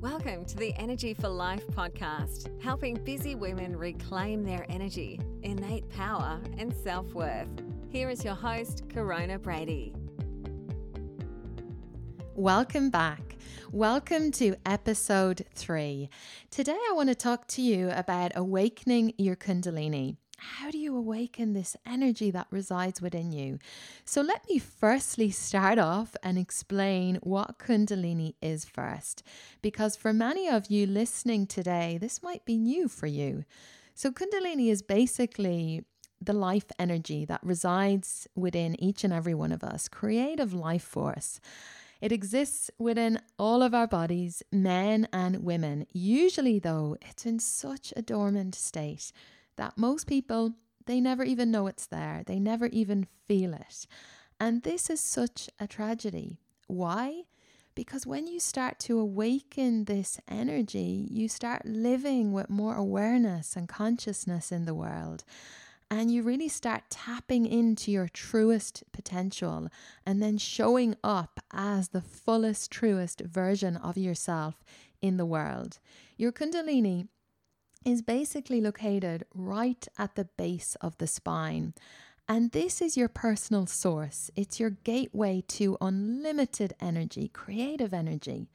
Welcome to the Energy for Life podcast, helping busy women reclaim their energy, innate power, and self worth. Here is your host, Corona Brady. Welcome back. Welcome to episode three. Today, I want to talk to you about awakening your Kundalini. How do you awaken this energy that resides within you? So, let me firstly start off and explain what Kundalini is first, because for many of you listening today, this might be new for you. So, Kundalini is basically the life energy that resides within each and every one of us, creative life force. It exists within all of our bodies, men and women. Usually, though, it's in such a dormant state that most people they never even know it's there. They never even feel it. And this is such a tragedy. Why? Because when you start to awaken this energy, you start living with more awareness and consciousness in the world. And you really start tapping into your truest potential and then showing up as the fullest, truest version of yourself in the world. Your Kundalini is basically located right at the base of the spine. And this is your personal source. It's your gateway to unlimited energy, creative energy.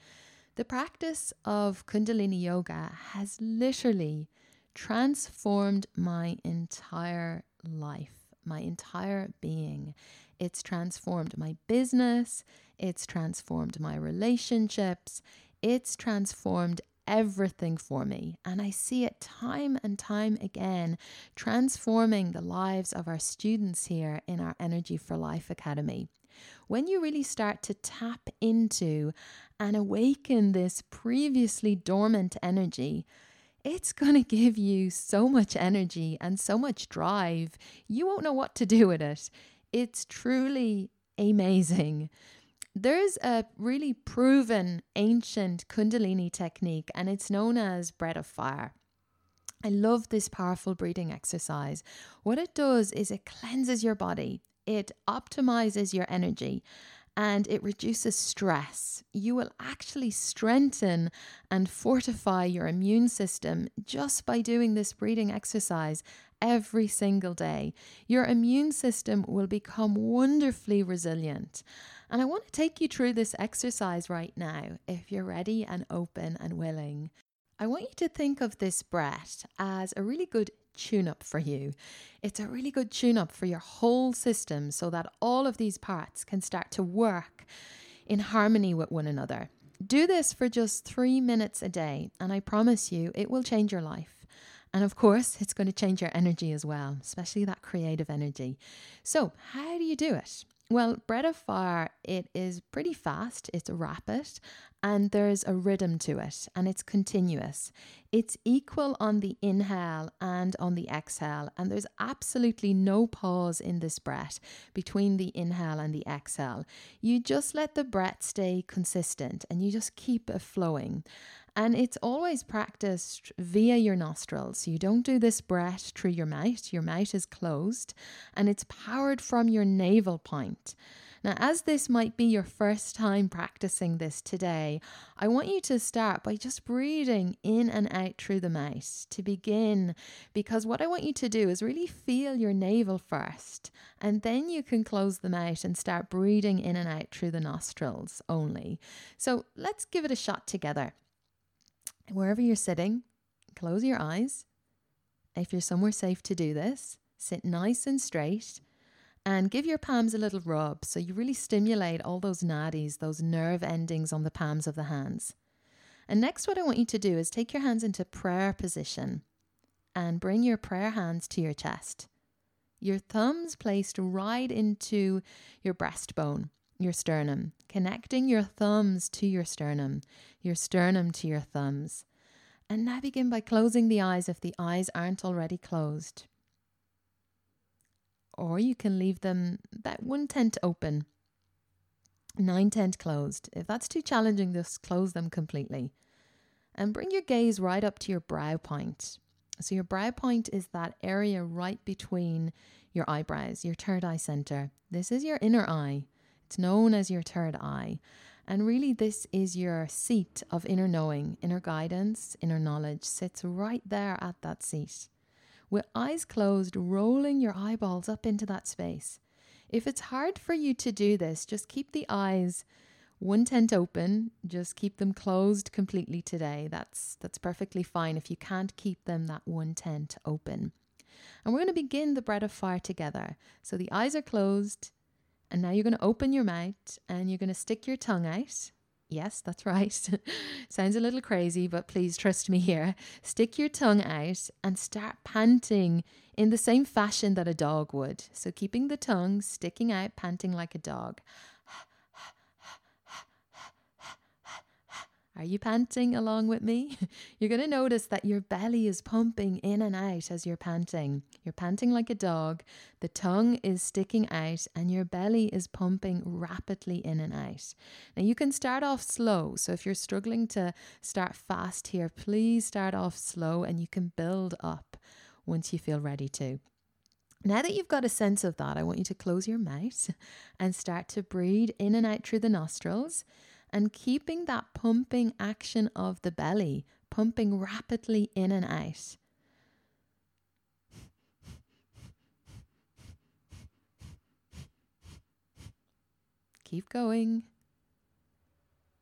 The practice of Kundalini Yoga has literally transformed my entire life, my entire being. It's transformed my business, it's transformed my relationships, it's transformed everything for me. And I see it time and time again transforming the lives of our students here in our Energy for Life Academy. When you really start to tap into and awaken this previously dormant energy, it's going to give you so much energy and so much drive. You won't know what to do with it. It's truly amazing. There's a really proven ancient Kundalini technique, and it's known as breath of fire. I love this powerful breathing exercise. What it does is it cleanses your body, it optimizes your energy, and it reduces stress. You will actually strengthen and fortify your immune system just by doing this breathing exercise every single day. Your immune system will become wonderfully resilient. And I want to take you through this exercise right now, if you're ready and open and willing. I want you to think of this breath as a really good tune up for you. It's a really good tune up for your whole system so that all of these parts can start to work in harmony with one another. Do this for just three minutes a day, and I promise you it will change your life. And of course, it's going to change your energy as well, especially that creative energy. So, how do you do it? Well, breath of fire, it is pretty fast, it's rapid, and there's a rhythm to it, and it's continuous. It's equal on the inhale and on the exhale, and there's absolutely no pause in this breath between the inhale and the exhale. You just let the breath stay consistent and you just keep it flowing. And it's always practiced via your nostrils. You don't do this breath through your mouth, your mouth is closed, and it's powered from your navel point. Now, as this might be your first time practicing this today, I want you to start by just breathing in and out through the mouth to begin, because what I want you to do is really feel your navel first, and then you can close the mouth and start breathing in and out through the nostrils only. So let's give it a shot together. Wherever you're sitting, close your eyes. If you're somewhere safe to do this, sit nice and straight and give your palms a little rub so you really stimulate all those nadis, those nerve endings on the palms of the hands. And next, what I want you to do is take your hands into prayer position and bring your prayer hands to your chest. Your thumbs placed right into your breastbone, your sternum, connecting your thumbs to your sternum, your sternum to your thumbs. And now begin by closing the eyes if the eyes aren't already closed or you can leave them that one tent open, nine tent closed. If that's too challenging, just close them completely. And bring your gaze right up to your brow point. So, your brow point is that area right between your eyebrows, your third eye center. This is your inner eye. It's known as your third eye. And really, this is your seat of inner knowing, inner guidance, inner knowledge sits right there at that seat. With eyes closed, rolling your eyeballs up into that space. If it's hard for you to do this, just keep the eyes one tent open, just keep them closed completely today. That's that's perfectly fine if you can't keep them that one tent open. And we're going to begin the breath of fire together. So the eyes are closed, and now you're going to open your mouth and you're going to stick your tongue out. Yes, that's right. Sounds a little crazy, but please trust me here. Stick your tongue out and start panting in the same fashion that a dog would. So, keeping the tongue sticking out, panting like a dog. Are you panting along with me? You're going to notice that your belly is pumping in and out as you're panting. You're panting like a dog, the tongue is sticking out, and your belly is pumping rapidly in and out. Now, you can start off slow. So, if you're struggling to start fast here, please start off slow and you can build up once you feel ready to. Now that you've got a sense of that, I want you to close your mouth and start to breathe in and out through the nostrils and keeping that pumping action of the belly, pumping rapidly in and out. Keep going.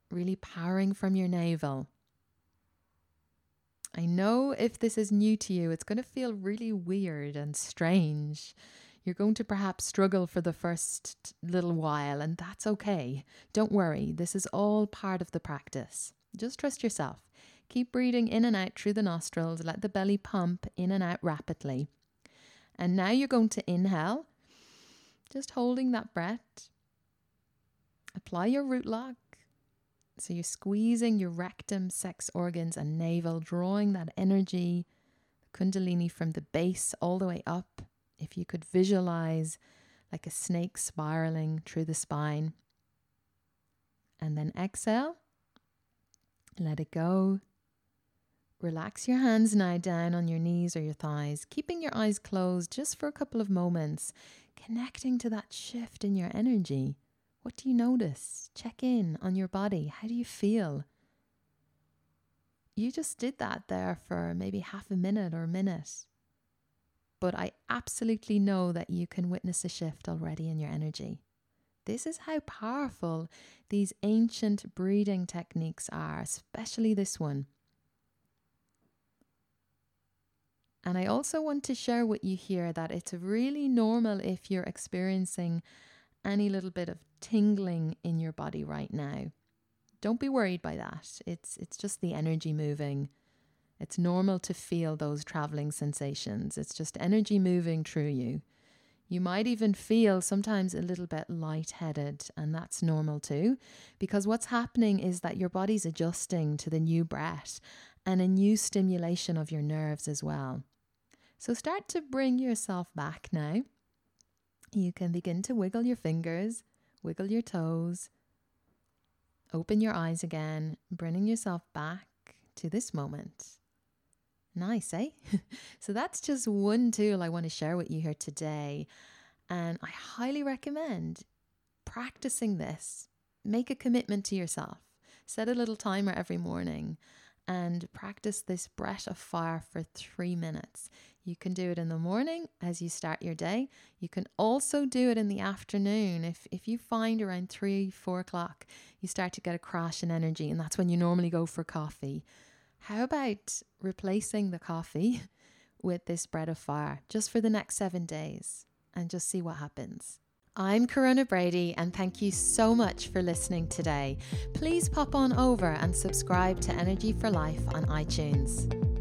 Really powering from your navel. I know if this is new to you, it's going to feel really weird and strange. You're going to perhaps struggle for the first little while, and that's okay. Don't worry, this is all part of the practice. Just trust yourself. Keep breathing in and out through the nostrils, let the belly pump in and out rapidly. And now you're going to inhale, just holding that breath. Apply your root lock. So you're squeezing your rectum, sex organs, and navel, drawing that energy, Kundalini from the base all the way up if you could visualize like a snake spiraling through the spine. And then exhale, let it go. Relax your hands now down on your knees or your thighs, keeping your eyes closed just for a couple of moments, connecting to that shift in your energy. What do you notice? Check in on your body. How do you feel? You just did that there for maybe half a minute or a minute but I absolutely know that you can witness a shift already in your energy. This is how powerful these ancient breathing techniques are, especially this one. And I also want to share with you here that it's really normal if you're experiencing any little bit of tingling in your body right now. Don't be worried by that. It's it's just the energy moving it's normal to feel those traveling sensations. It's just energy moving through you. You might even feel sometimes a little bit lightheaded, and that's normal too, because what's happening is that your body's adjusting to the new breath and a new stimulation of your nerves as well. So start to bring yourself back now. You can begin to wiggle your fingers, wiggle your toes, open your eyes again, bringing yourself back to this moment. Nice, eh? so that's just one tool I want to share with you here today. And I highly recommend practicing this. Make a commitment to yourself. Set a little timer every morning and practice this breath of fire for three minutes. You can do it in the morning as you start your day. You can also do it in the afternoon. If, if you find around three, four o'clock, you start to get a crash in energy, and that's when you normally go for coffee. How about replacing the coffee with this breath of fire just for the next seven days and just see what happens? I'm Corona Brady, and thank you so much for listening today. Please pop on over and subscribe to Energy for Life on iTunes.